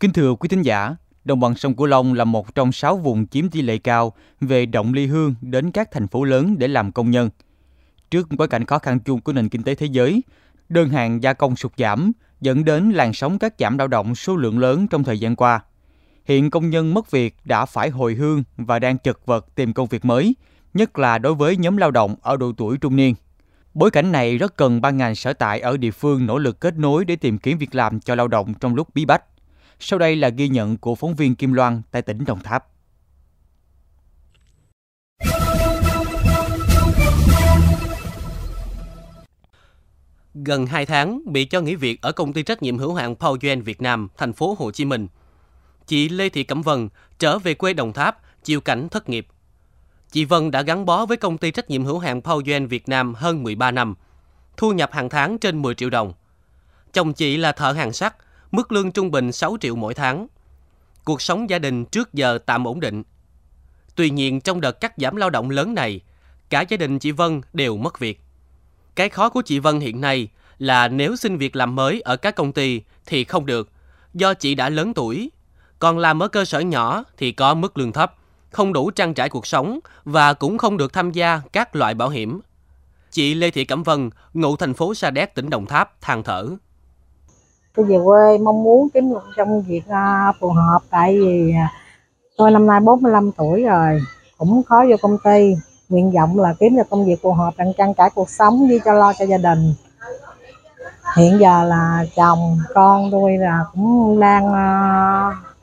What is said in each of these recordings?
Kính thưa quý thính giả, đồng bằng sông Cửu Long là một trong sáu vùng chiếm tỷ lệ cao về động ly hương đến các thành phố lớn để làm công nhân. Trước bối cảnh khó khăn chung của nền kinh tế thế giới, đơn hàng gia công sụt giảm dẫn đến làn sóng cắt giảm lao động số lượng lớn trong thời gian qua. Hiện công nhân mất việc đã phải hồi hương và đang chật vật tìm công việc mới, nhất là đối với nhóm lao động ở độ tuổi trung niên. Bối cảnh này rất cần ban ngành sở tại ở địa phương nỗ lực kết nối để tìm kiếm việc làm cho lao động trong lúc bí bách. Sau đây là ghi nhận của phóng viên Kim Loan tại tỉnh Đồng Tháp. Gần 2 tháng bị cho nghỉ việc ở công ty trách nhiệm hữu hạn Powergen Việt Nam, thành phố Hồ Chí Minh. Chị Lê Thị Cẩm Vân trở về quê Đồng Tháp, chịu cảnh thất nghiệp. Chị Vân đã gắn bó với công ty trách nhiệm hữu hạn Powergen Việt Nam hơn 13 năm, thu nhập hàng tháng trên 10 triệu đồng. Chồng chị là thợ hàng sắt, mức lương trung bình 6 triệu mỗi tháng. Cuộc sống gia đình trước giờ tạm ổn định. Tuy nhiên trong đợt cắt giảm lao động lớn này, cả gia đình chị Vân đều mất việc. Cái khó của chị Vân hiện nay là nếu xin việc làm mới ở các công ty thì không được, do chị đã lớn tuổi. Còn làm ở cơ sở nhỏ thì có mức lương thấp, không đủ trang trải cuộc sống và cũng không được tham gia các loại bảo hiểm. Chị Lê Thị Cẩm Vân, ngụ thành phố Sa Đéc, tỉnh Đồng Tháp, than thở. Tôi về quê mong muốn kiếm một công việc uh, phù hợp tại vì uh, tôi năm nay 45 tuổi rồi, cũng khó vô công ty. Nguyện vọng là kiếm được công việc phù hợp đang trang trải cuộc sống với cho lo cho gia đình. Hiện giờ là chồng, con tôi là cũng đang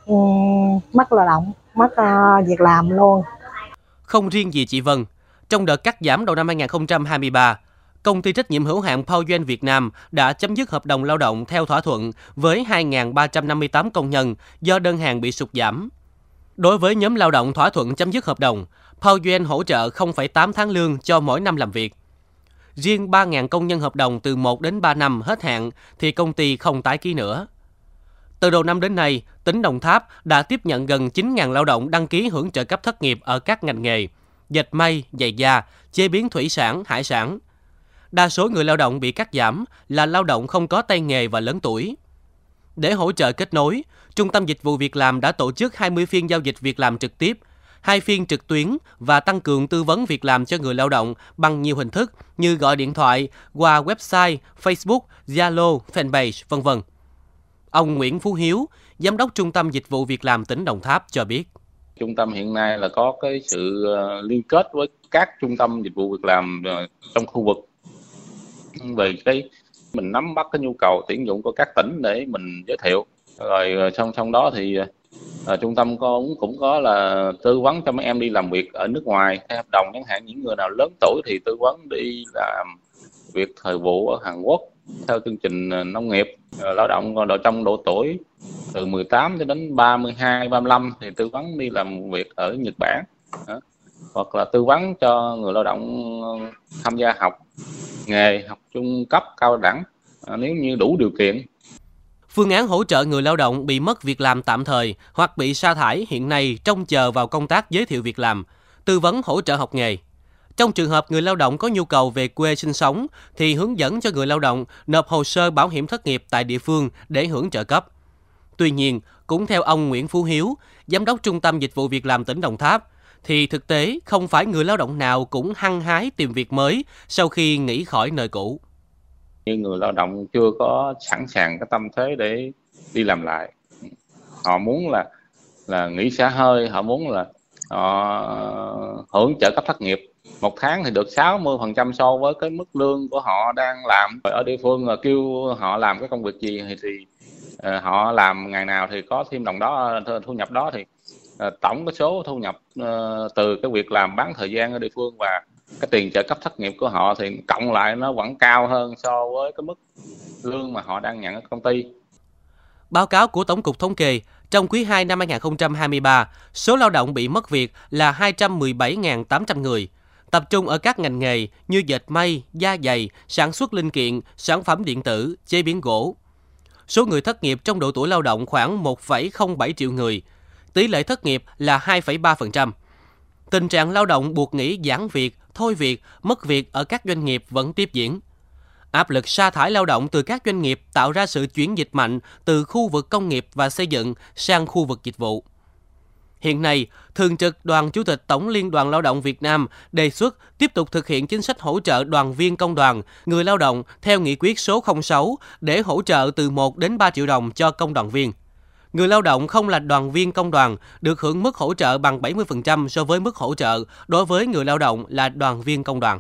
uh, mất lao động, mất uh, việc làm luôn. Không riêng gì chị Vân, trong đợt cắt giảm đầu năm 2023, công ty trách nhiệm hữu hạn Powergen Việt Nam đã chấm dứt hợp đồng lao động theo thỏa thuận với 2.358 công nhân do đơn hàng bị sụt giảm. Đối với nhóm lao động thỏa thuận chấm dứt hợp đồng, Powergen hỗ trợ 0,8 tháng lương cho mỗi năm làm việc. Riêng 3.000 công nhân hợp đồng từ 1 đến 3 năm hết hạn thì công ty không tái ký nữa. Từ đầu năm đến nay, tỉnh Đồng Tháp đã tiếp nhận gần 9.000 lao động đăng ký hưởng trợ cấp thất nghiệp ở các ngành nghề dệt may, giày da, chế biến thủy sản, hải sản. Đa số người lao động bị cắt giảm là lao động không có tay nghề và lớn tuổi. Để hỗ trợ kết nối, Trung tâm Dịch vụ Việc làm đã tổ chức 20 phiên giao dịch việc làm trực tiếp, hai phiên trực tuyến và tăng cường tư vấn việc làm cho người lao động bằng nhiều hình thức như gọi điện thoại, qua website, Facebook, Zalo, fanpage, vân vân. Ông Nguyễn Phú Hiếu, Giám đốc Trung tâm Dịch vụ Việc làm tỉnh Đồng Tháp cho biết. Trung tâm hiện nay là có cái sự ờ, liên kết với các trung tâm dịch vụ việc làm ờ, trong khu vực về cái mình nắm bắt cái nhu cầu tuyển dụng của các tỉnh để mình giới thiệu rồi ờ, trong trong đó thì à, trung tâm cũng cũng có là tư vấn cho mấy em đi làm việc ở nước ngoài theo hợp đồng chẳng hạn những người nào lớn tuổi thì tư vấn đi làm việc thời vụ ở Hàn Quốc theo chương trình ờ, nông nghiệp lao động còn độ trong độ tuổi từ 18 cho đến 32 35 thì tư vấn đi làm việc ở Nhật Bản đó. hoặc là tư vấn cho người lao động tham gia học nghề học trung cấp cao đẳng à, nếu như đủ điều kiện Phương án hỗ trợ người lao động bị mất việc làm tạm thời hoặc bị sa thải hiện nay trông chờ vào công tác giới thiệu việc làm, tư vấn hỗ trợ học nghề. Trong trường hợp người lao động có nhu cầu về quê sinh sống thì hướng dẫn cho người lao động nộp hồ sơ bảo hiểm thất nghiệp tại địa phương để hưởng trợ cấp. Tuy nhiên, cũng theo ông Nguyễn Phú Hiếu, Giám đốc Trung tâm Dịch vụ Việc làm tỉnh Đồng Tháp, thì thực tế không phải người lao động nào cũng hăng hái tìm việc mới sau khi nghỉ khỏi nơi cũ. Như người lao động chưa có sẵn sàng cái tâm thế để đi làm lại. Họ muốn là là nghỉ xả hơi, họ muốn là họ hưởng trợ cấp thất nghiệp một tháng thì được 60% so với cái mức lương của họ đang làm ở địa phương là kêu họ làm cái công việc gì thì, thì uh, họ làm ngày nào thì có thêm đồng đó thu nhập đó thì Ờ, tổng cái số thu nhập ờ, từ cái việc làm bán thời gian ở địa phương và cái tiền trợ cấp thất nghiệp của họ thì cộng lại nó vẫn cao hơn so với cái mức lương mà họ đang nhận ở công ty. Báo cáo của Tổng cục Thống kê, trong quý 2 năm 2023, số lao động bị mất việc là 217.800 người, tập trung ở các ngành nghề như dệt may, da dày, sản xuất linh kiện, sản phẩm điện tử, chế biến gỗ. Số người thất nghiệp trong độ tuổi lao động khoảng 1,07 triệu người, tỷ lệ thất nghiệp là 2,3%. Tình trạng lao động buộc nghỉ giãn việc, thôi việc, mất việc ở các doanh nghiệp vẫn tiếp diễn. Áp lực sa thải lao động từ các doanh nghiệp tạo ra sự chuyển dịch mạnh từ khu vực công nghiệp và xây dựng sang khu vực dịch vụ. Hiện nay, Thường trực Đoàn Chủ tịch Tổng Liên đoàn Lao động Việt Nam đề xuất tiếp tục thực hiện chính sách hỗ trợ đoàn viên công đoàn, người lao động theo nghị quyết số 06 để hỗ trợ từ 1 đến 3 triệu đồng cho công đoàn viên. Người lao động không là đoàn viên công đoàn được hưởng mức hỗ trợ bằng 70% so với mức hỗ trợ đối với người lao động là đoàn viên công đoàn.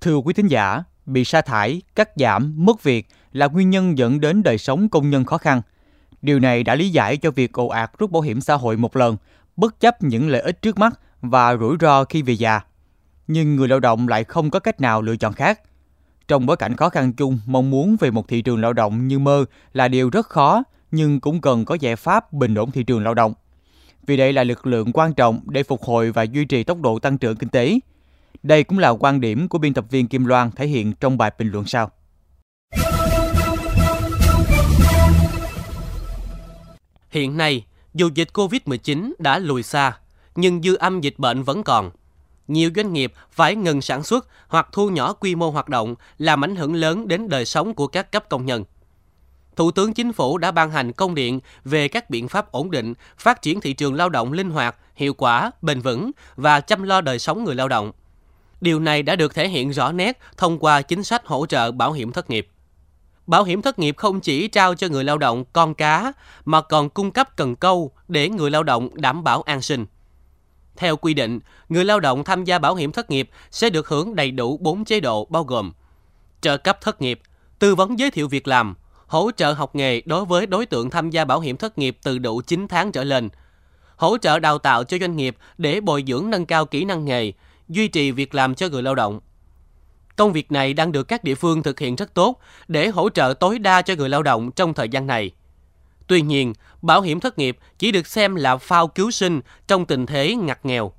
Thưa quý thính giả, bị sa thải, cắt giảm, mất việc là nguyên nhân dẫn đến đời sống công nhân khó khăn. Điều này đã lý giải cho việc ồ ạt rút bảo hiểm xã hội một lần, bất chấp những lợi ích trước mắt và rủi ro khi về già. Nhưng người lao động lại không có cách nào lựa chọn khác. Trong bối cảnh khó khăn chung, mong muốn về một thị trường lao động như mơ là điều rất khó, nhưng cũng cần có giải pháp bình ổn thị trường lao động. Vì đây là lực lượng quan trọng để phục hồi và duy trì tốc độ tăng trưởng kinh tế. Đây cũng là quan điểm của biên tập viên Kim Loan thể hiện trong bài bình luận sau. Hiện nay, dù dịch COVID-19 đã lùi xa, nhưng dư âm dịch bệnh vẫn còn. Nhiều doanh nghiệp phải ngừng sản xuất hoặc thu nhỏ quy mô hoạt động làm ảnh hưởng lớn đến đời sống của các cấp công nhân. Thủ tướng Chính phủ đã ban hành công điện về các biện pháp ổn định, phát triển thị trường lao động linh hoạt, hiệu quả, bền vững và chăm lo đời sống người lao động. Điều này đã được thể hiện rõ nét thông qua chính sách hỗ trợ bảo hiểm thất nghiệp. Bảo hiểm thất nghiệp không chỉ trao cho người lao động con cá mà còn cung cấp cần câu để người lao động đảm bảo an sinh. Theo quy định, người lao động tham gia bảo hiểm thất nghiệp sẽ được hưởng đầy đủ 4 chế độ bao gồm trợ cấp thất nghiệp, tư vấn giới thiệu việc làm, hỗ trợ học nghề đối với đối tượng tham gia bảo hiểm thất nghiệp từ đủ 9 tháng trở lên, hỗ trợ đào tạo cho doanh nghiệp để bồi dưỡng nâng cao kỹ năng nghề, duy trì việc làm cho người lao động. Công việc này đang được các địa phương thực hiện rất tốt để hỗ trợ tối đa cho người lao động trong thời gian này. Tuy nhiên, bảo hiểm thất nghiệp chỉ được xem là phao cứu sinh trong tình thế ngặt nghèo.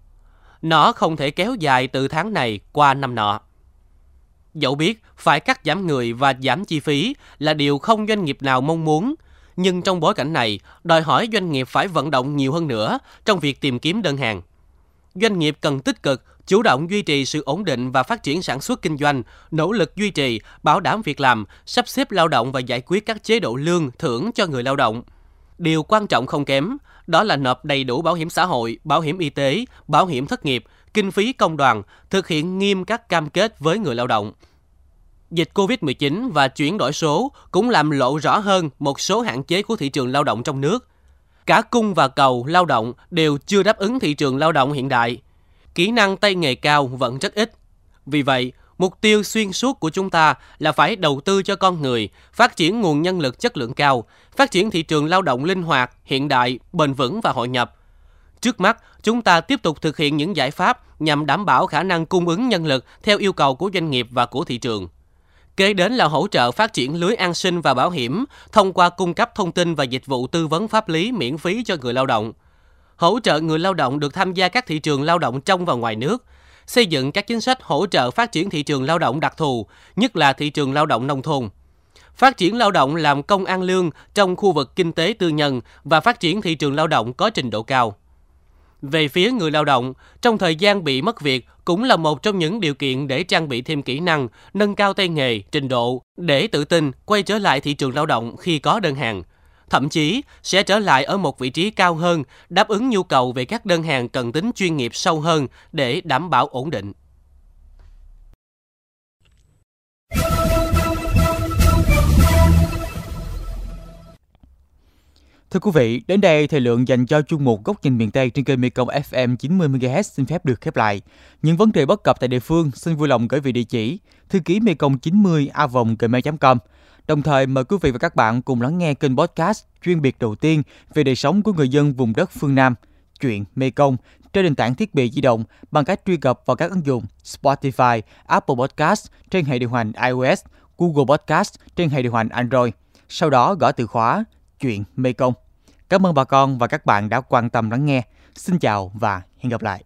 Nó không thể kéo dài từ tháng này qua năm nọ. Dẫu biết phải cắt giảm người và giảm chi phí là điều không doanh nghiệp nào mong muốn, nhưng trong bối cảnh này, đòi hỏi doanh nghiệp phải vận động nhiều hơn nữa trong việc tìm kiếm đơn hàng. Doanh nghiệp cần tích cực chủ động duy trì sự ổn định và phát triển sản xuất kinh doanh, nỗ lực duy trì, bảo đảm việc làm, sắp xếp lao động và giải quyết các chế độ lương, thưởng cho người lao động. Điều quan trọng không kém, đó là nộp đầy đủ bảo hiểm xã hội, bảo hiểm y tế, bảo hiểm thất nghiệp, kinh phí công đoàn, thực hiện nghiêm các cam kết với người lao động. Dịch COVID-19 và chuyển đổi số cũng làm lộ rõ hơn một số hạn chế của thị trường lao động trong nước. Cả cung và cầu lao động đều chưa đáp ứng thị trường lao động hiện đại kỹ năng tay nghề cao vẫn rất ít. Vì vậy, mục tiêu xuyên suốt của chúng ta là phải đầu tư cho con người, phát triển nguồn nhân lực chất lượng cao, phát triển thị trường lao động linh hoạt, hiện đại, bền vững và hội nhập. Trước mắt, chúng ta tiếp tục thực hiện những giải pháp nhằm đảm bảo khả năng cung ứng nhân lực theo yêu cầu của doanh nghiệp và của thị trường. Kế đến là hỗ trợ phát triển lưới an sinh và bảo hiểm thông qua cung cấp thông tin và dịch vụ tư vấn pháp lý miễn phí cho người lao động – hỗ trợ người lao động được tham gia các thị trường lao động trong và ngoài nước, xây dựng các chính sách hỗ trợ phát triển thị trường lao động đặc thù, nhất là thị trường lao động nông thôn. Phát triển lao động làm công ăn lương trong khu vực kinh tế tư nhân và phát triển thị trường lao động có trình độ cao. Về phía người lao động, trong thời gian bị mất việc cũng là một trong những điều kiện để trang bị thêm kỹ năng, nâng cao tay nghề, trình độ để tự tin quay trở lại thị trường lao động khi có đơn hàng – thậm chí sẽ trở lại ở một vị trí cao hơn, đáp ứng nhu cầu về các đơn hàng cần tính chuyên nghiệp sâu hơn để đảm bảo ổn định. Thưa quý vị, đến đây thời lượng dành cho chung mục góc nhìn miền Tây trên kênh Mekong FM 90 MHz xin phép được khép lại. Những vấn đề bất cập tại địa phương xin vui lòng gửi về địa chỉ thư ký mekong 90 a gmail.com. Đồng thời mời quý vị và các bạn cùng lắng nghe kênh podcast chuyên biệt đầu tiên về đời sống của người dân vùng đất phương Nam, chuyện Mekong trên nền tảng thiết bị di động bằng cách truy cập vào các ứng dụng Spotify, Apple Podcast trên hệ điều hành iOS, Google Podcast trên hệ điều hành Android. Sau đó gõ từ khóa chuyện Mekong. Cảm ơn bà con và các bạn đã quan tâm lắng nghe. Xin chào và hẹn gặp lại.